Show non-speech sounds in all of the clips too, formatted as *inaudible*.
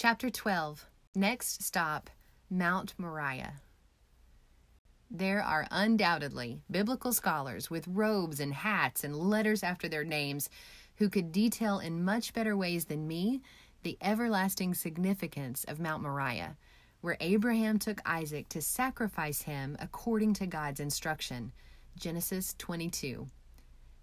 Chapter 12 Next Stop Mount Moriah. There are undoubtedly biblical scholars with robes and hats and letters after their names who could detail in much better ways than me the everlasting significance of Mount Moriah, where Abraham took Isaac to sacrifice him according to God's instruction. Genesis 22.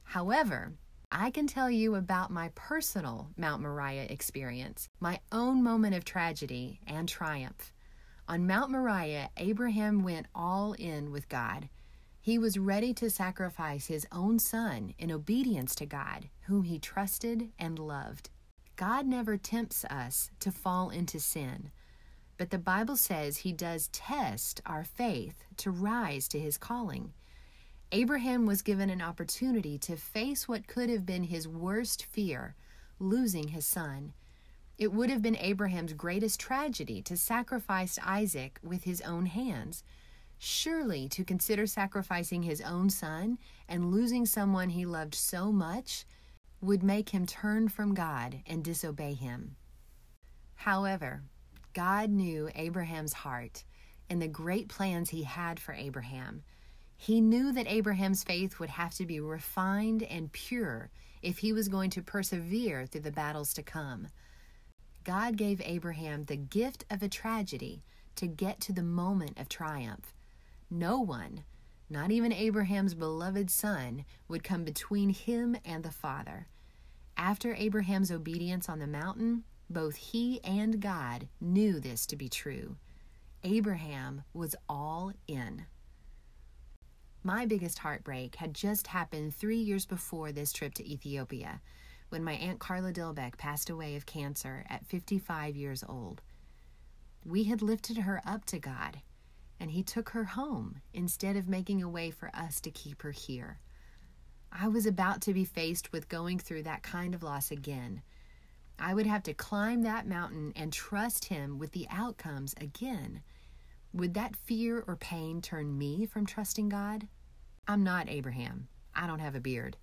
However, I can tell you about my personal Mount Moriah experience, my own moment of tragedy and triumph. On Mount Moriah, Abraham went all in with God. He was ready to sacrifice his own son in obedience to God, whom he trusted and loved. God never tempts us to fall into sin, but the Bible says he does test our faith to rise to his calling. Abraham was given an opportunity to face what could have been his worst fear losing his son. It would have been Abraham's greatest tragedy to sacrifice Isaac with his own hands. Surely to consider sacrificing his own son and losing someone he loved so much would make him turn from God and disobey him. However, God knew Abraham's heart and the great plans he had for Abraham. He knew that Abraham's faith would have to be refined and pure if he was going to persevere through the battles to come. God gave Abraham the gift of a tragedy to get to the moment of triumph. No one, not even Abraham's beloved son, would come between him and the Father. After Abraham's obedience on the mountain, both he and God knew this to be true. Abraham was all in. My biggest heartbreak had just happened three years before this trip to Ethiopia, when my Aunt Carla Dilbeck passed away of cancer at 55 years old. We had lifted her up to God, and He took her home instead of making a way for us to keep her here. I was about to be faced with going through that kind of loss again. I would have to climb that mountain and trust Him with the outcomes again. Would that fear or pain turn me from trusting God? I'm not Abraham. I don't have a beard.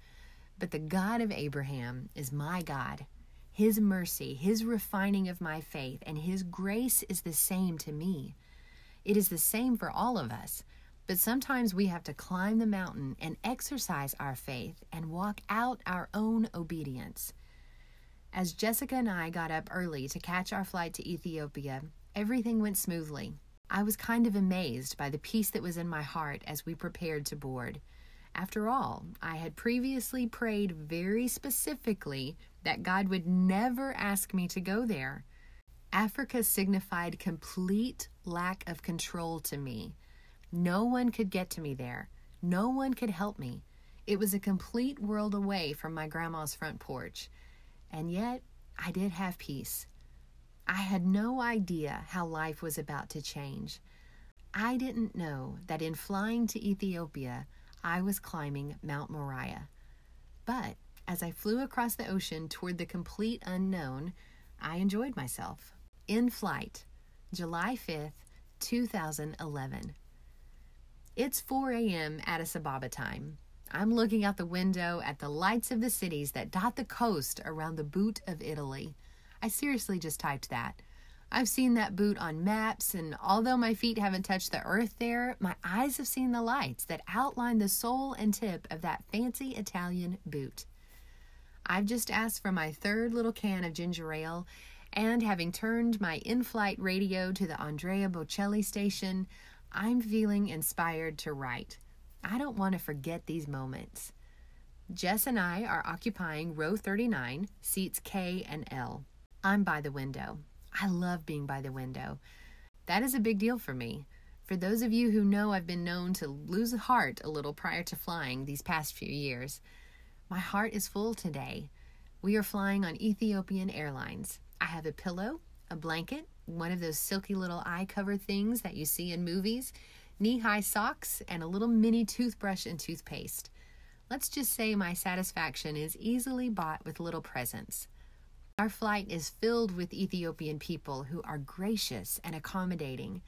But the God of Abraham is my God. His mercy, His refining of my faith, and His grace is the same to me. It is the same for all of us. But sometimes we have to climb the mountain and exercise our faith and walk out our own obedience. As Jessica and I got up early to catch our flight to Ethiopia, everything went smoothly. I was kind of amazed by the peace that was in my heart as we prepared to board. After all, I had previously prayed very specifically that God would never ask me to go there. Africa signified complete lack of control to me. No one could get to me there. No one could help me. It was a complete world away from my grandma's front porch. And yet, I did have peace. I had no idea how life was about to change. I didn't know that in flying to Ethiopia, I was climbing Mount Moriah. But as I flew across the ocean toward the complete unknown, I enjoyed myself. In flight, July 5th, 2011. It's 4 a.m. Addis Ababa time. I'm looking out the window at the lights of the cities that dot the coast around the boot of Italy. I seriously just typed that. I've seen that boot on maps, and although my feet haven't touched the earth there, my eyes have seen the lights that outline the sole and tip of that fancy Italian boot. I've just asked for my third little can of ginger ale, and having turned my in flight radio to the Andrea Bocelli station, I'm feeling inspired to write. I don't want to forget these moments. Jess and I are occupying row 39, seats K and L. I'm by the window. I love being by the window. That is a big deal for me. For those of you who know I've been known to lose heart a little prior to flying these past few years, my heart is full today. We are flying on Ethiopian Airlines. I have a pillow, a blanket, one of those silky little eye cover things that you see in movies, knee high socks, and a little mini toothbrush and toothpaste. Let's just say my satisfaction is easily bought with little presents. Our flight is filled with Ethiopian people who are gracious and accommodating.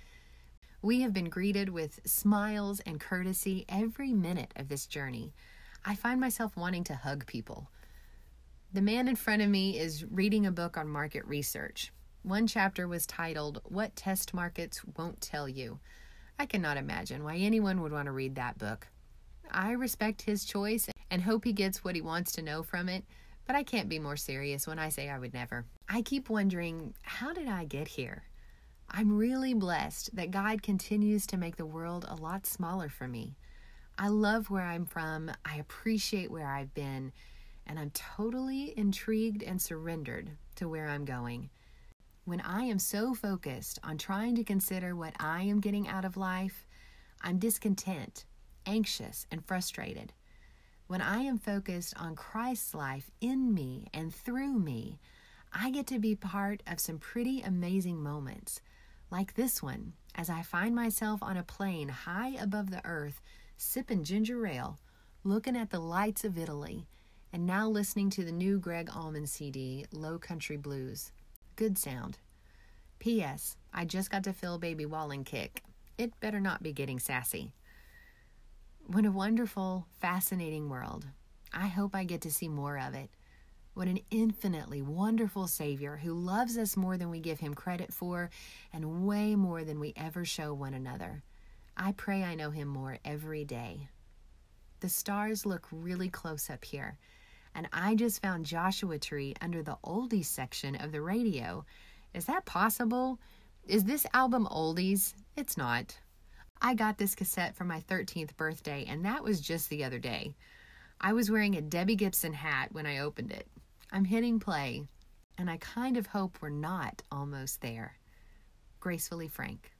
We have been greeted with smiles and courtesy every minute of this journey. I find myself wanting to hug people. The man in front of me is reading a book on market research. One chapter was titled, What Test Markets Won't Tell You. I cannot imagine why anyone would want to read that book. I respect his choice and hope he gets what he wants to know from it, but I can't be more serious when I say I would never. I keep wondering, how did I get here? I'm really blessed that God continues to make the world a lot smaller for me. I love where I'm from, I appreciate where I've been, and I'm totally intrigued and surrendered to where I'm going. When I am so focused on trying to consider what I am getting out of life, I'm discontent, anxious, and frustrated. When I am focused on Christ's life in me and through me, I get to be part of some pretty amazing moments, like this one, as I find myself on a plane high above the earth, sipping ginger ale, looking at the lights of Italy, and now listening to the new Gregg Allman CD, Low Country Blues. Good sound. P.S. I just got to feel Baby Walling kick. It better not be getting sassy. What a wonderful, fascinating world. I hope I get to see more of it. What an infinitely wonderful Savior who loves us more than we give him credit for and way more than we ever show one another. I pray I know him more every day. The stars look really close up here and I just found Joshua Tree under the oldies section of the radio. Is that possible? Is this album oldies? It's not. I got this cassette for my 13th birthday, and that was just the other day. I was wearing a Debbie Gibson hat when I opened it. I'm hitting play, and I kind of hope we're not almost there. Gracefully Frank.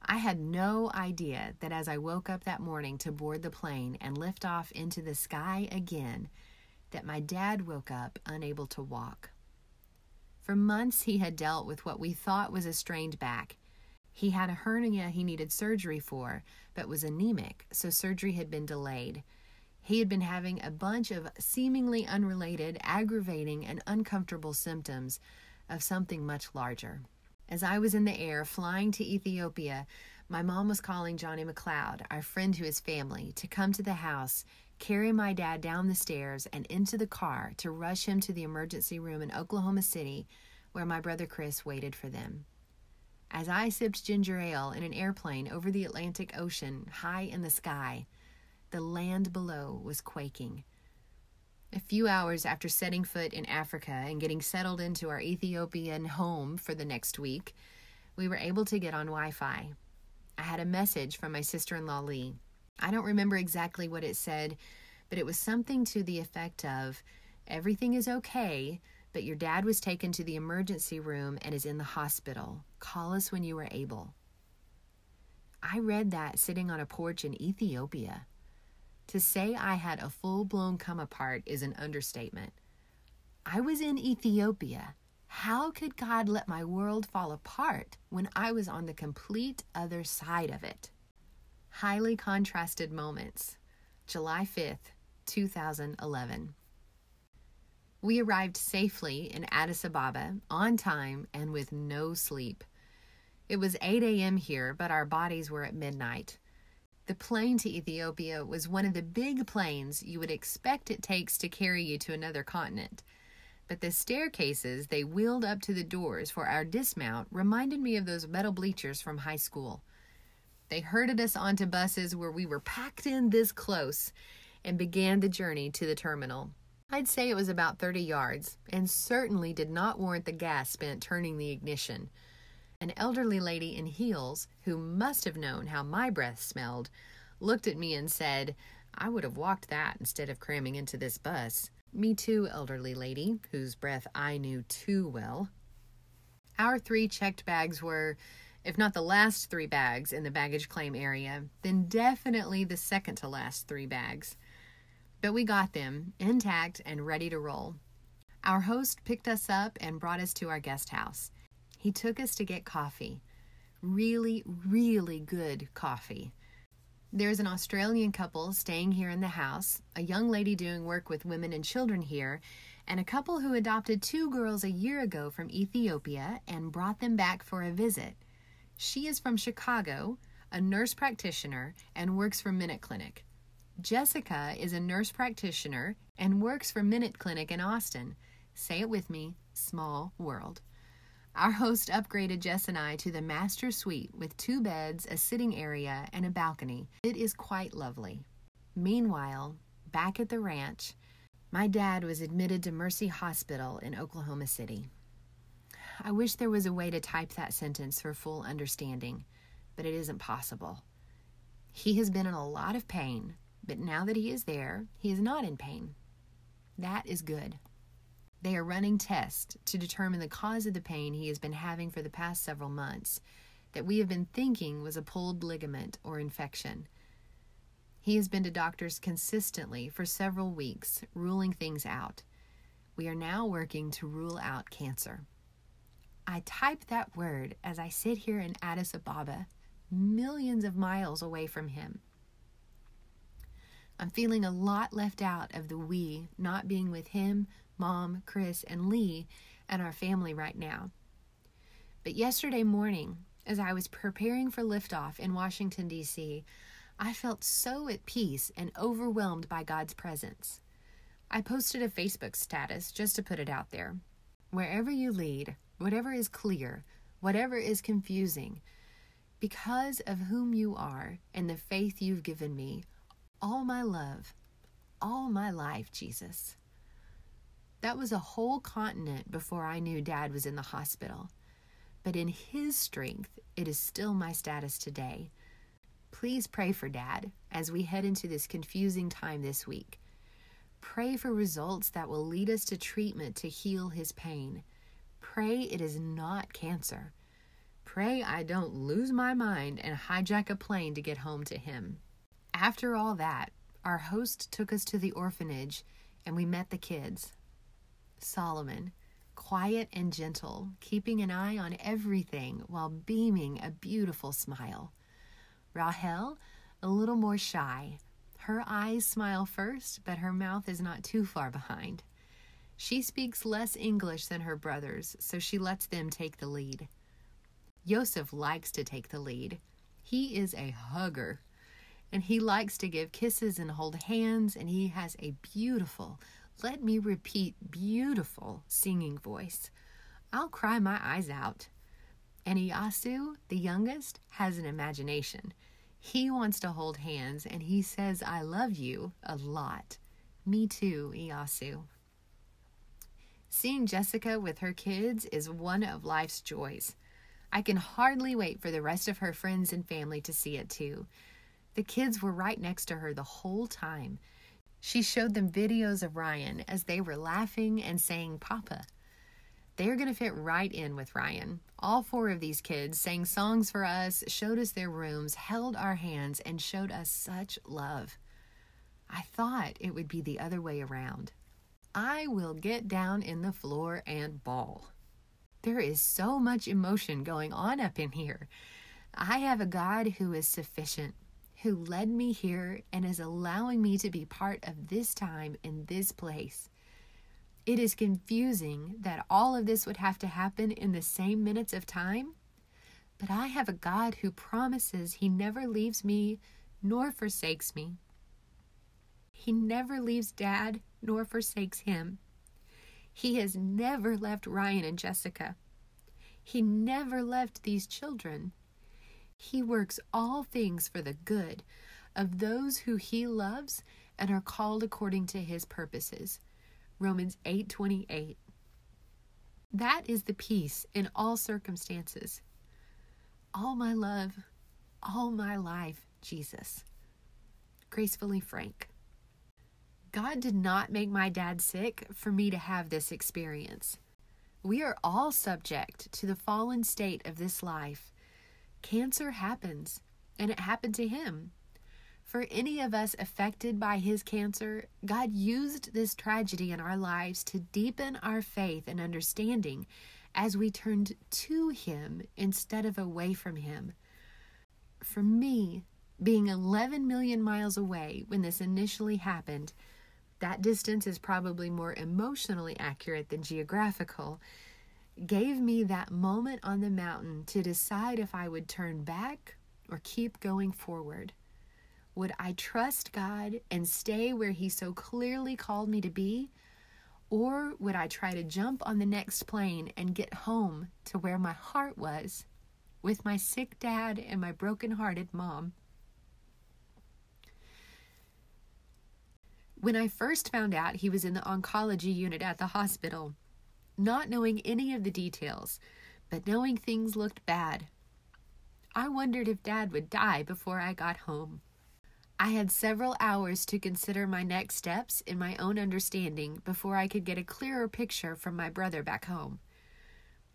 I had no idea that as I woke up that morning to board the plane and lift off into the sky again, that my dad woke up unable to walk. For months, he had dealt with what we thought was a strained back. He had a hernia he needed surgery for, but was anemic, so surgery had been delayed. He had been having a bunch of seemingly unrelated, aggravating, and uncomfortable symptoms of something much larger. As I was in the air flying to Ethiopia, my mom was calling Johnny McLeod, our friend to his family, to come to the house carry my dad down the stairs and into the car to rush him to the emergency room in Oklahoma City where my brother Chris waited for them. As I sipped ginger ale in an airplane over the Atlantic Ocean, high in the sky, the land below was quaking. A few hours after setting foot in Africa and getting settled into our Ethiopian home for the next week, we were able to get on Wi Fi. I had a message from my sister in law, Lee. I don't remember exactly what it said, but it was something to the effect of everything is okay, but your dad was taken to the emergency room and is in the hospital. Call us when you are able. I read that sitting on a porch in Ethiopia. To say I had a full blown come apart is an understatement. I was in Ethiopia. How could God let my world fall apart when I was on the complete other side of it? Highly Contrasted Moments, July 5th, 2011. We arrived safely in Addis Ababa on time and with no sleep. It was 8 a.m. here, but our bodies were at midnight. The plane to Ethiopia was one of the big planes you would expect it takes to carry you to another continent. But the staircases they wheeled up to the doors for our dismount reminded me of those metal bleachers from high school. They herded us onto buses where we were packed in this close and began the journey to the terminal. I'd say it was about 30 yards and certainly did not warrant the gas spent turning the ignition. An elderly lady in heels, who must have known how my breath smelled, looked at me and said, I would have walked that instead of cramming into this bus. Me too, elderly lady, whose breath I knew too well. Our three checked bags were if not the last three bags in the baggage claim area, then definitely the second to last three bags. But we got them intact and ready to roll. Our host picked us up and brought us to our guest house. He took us to get coffee. Really, really good coffee. There's an Australian couple staying here in the house, a young lady doing work with women and children here, and a couple who adopted two girls a year ago from Ethiopia and brought them back for a visit. She is from Chicago, a nurse practitioner, and works for Minute Clinic. Jessica is a nurse practitioner and works for Minute Clinic in Austin. Say it with me small world. Our host upgraded Jess and I to the master suite with two beds, a sitting area, and a balcony. It is quite lovely. Meanwhile, back at the ranch, my dad was admitted to Mercy Hospital in Oklahoma City. I wish there was a way to type that sentence for full understanding, but it isn't possible. He has been in a lot of pain, but now that he is there, he is not in pain. That is good. They are running tests to determine the cause of the pain he has been having for the past several months, that we have been thinking was a pulled ligament or infection. He has been to doctors consistently for several weeks, ruling things out. We are now working to rule out cancer. I type that word as I sit here in Addis Ababa, millions of miles away from him. I'm feeling a lot left out of the we not being with him, mom, Chris, and Lee, and our family right now. But yesterday morning, as I was preparing for liftoff in Washington, D.C., I felt so at peace and overwhelmed by God's presence. I posted a Facebook status just to put it out there. Wherever you lead, whatever is clear, whatever is confusing, because of whom you are and the faith you've given me, all my love, all my life, Jesus. That was a whole continent before I knew Dad was in the hospital. But in His strength, it is still my status today. Please pray for Dad as we head into this confusing time this week. Pray for results that will lead us to treatment to heal his pain. Pray it is not cancer. Pray I don't lose my mind and hijack a plane to get home to him. After all that, our host took us to the orphanage and we met the kids. Solomon, quiet and gentle, keeping an eye on everything while beaming a beautiful smile. Rahel, a little more shy. Her eyes smile first, but her mouth is not too far behind. She speaks less English than her brothers, so she lets them take the lead. Yosef likes to take the lead. He is a hugger, and he likes to give kisses and hold hands, and he has a beautiful, let me repeat, beautiful singing voice. I'll cry my eyes out. And Iyasu, the youngest, has an imagination. He wants to hold hands and he says, I love you a lot. Me too, Iyasu. Seeing Jessica with her kids is one of life's joys. I can hardly wait for the rest of her friends and family to see it too. The kids were right next to her the whole time. She showed them videos of Ryan as they were laughing and saying, Papa. They're going to fit right in with Ryan. All four of these kids sang songs for us, showed us their rooms, held our hands, and showed us such love. I thought it would be the other way around. I will get down in the floor and bawl. There is so much emotion going on up in here. I have a God who is sufficient, who led me here and is allowing me to be part of this time in this place. It is confusing that all of this would have to happen in the same minutes of time. But I have a God who promises He never leaves me nor forsakes me. He never leaves Dad nor forsakes him. He has never left Ryan and Jessica. He never left these children. He works all things for the good of those who he loves and are called according to his purposes. Romans 8:28. That is the peace in all circumstances. All my love, all my life, Jesus. Gracefully Frank. God did not make my dad sick for me to have this experience. We are all subject to the fallen state of this life. Cancer happens, and it happened to him. For any of us affected by his cancer, God used this tragedy in our lives to deepen our faith and understanding as we turned to him instead of away from him. For me, being 11 million miles away when this initially happened, that distance is probably more emotionally accurate than geographical, gave me that moment on the mountain to decide if I would turn back or keep going forward. Would I trust God and stay where He so clearly called me to be? Or would I try to jump on the next plane and get home to where my heart was with my sick dad and my broken-hearted mom? When I first found out he was in the oncology unit at the hospital, not knowing any of the details, but knowing things looked bad, I wondered if Dad would die before I got home. I had several hours to consider my next steps in my own understanding before I could get a clearer picture from my brother back home.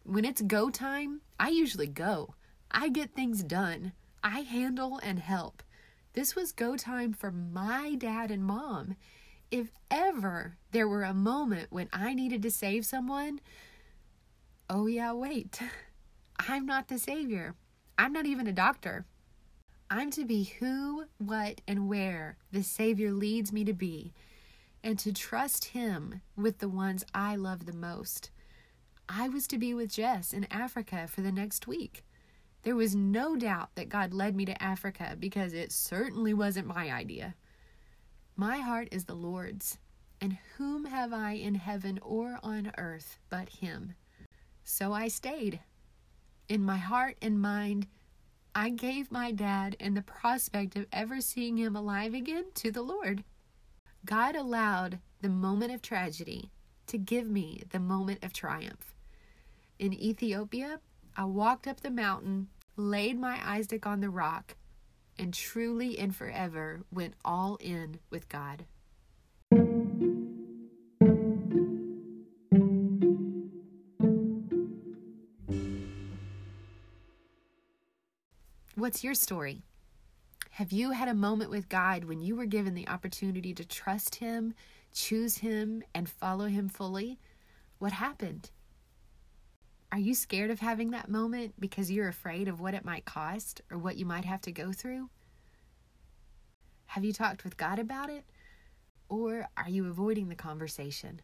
When it's go time, I usually go. I get things done. I handle and help. This was go time for my dad and mom. If ever there were a moment when I needed to save someone, oh yeah, wait. *laughs* I'm not the savior. I'm not even a doctor. I'm to be who, what, and where the Savior leads me to be, and to trust Him with the ones I love the most. I was to be with Jess in Africa for the next week. There was no doubt that God led me to Africa because it certainly wasn't my idea. My heart is the Lord's, and whom have I in heaven or on earth but Him? So I stayed. In my heart and mind, I gave my dad and the prospect of ever seeing him alive again to the Lord. God allowed the moment of tragedy to give me the moment of triumph. In Ethiopia, I walked up the mountain, laid my Isaac on the rock, and truly and forever went all in with God. What's your story? Have you had a moment with God when you were given the opportunity to trust Him, choose Him, and follow Him fully? What happened? Are you scared of having that moment because you're afraid of what it might cost or what you might have to go through? Have you talked with God about it? Or are you avoiding the conversation?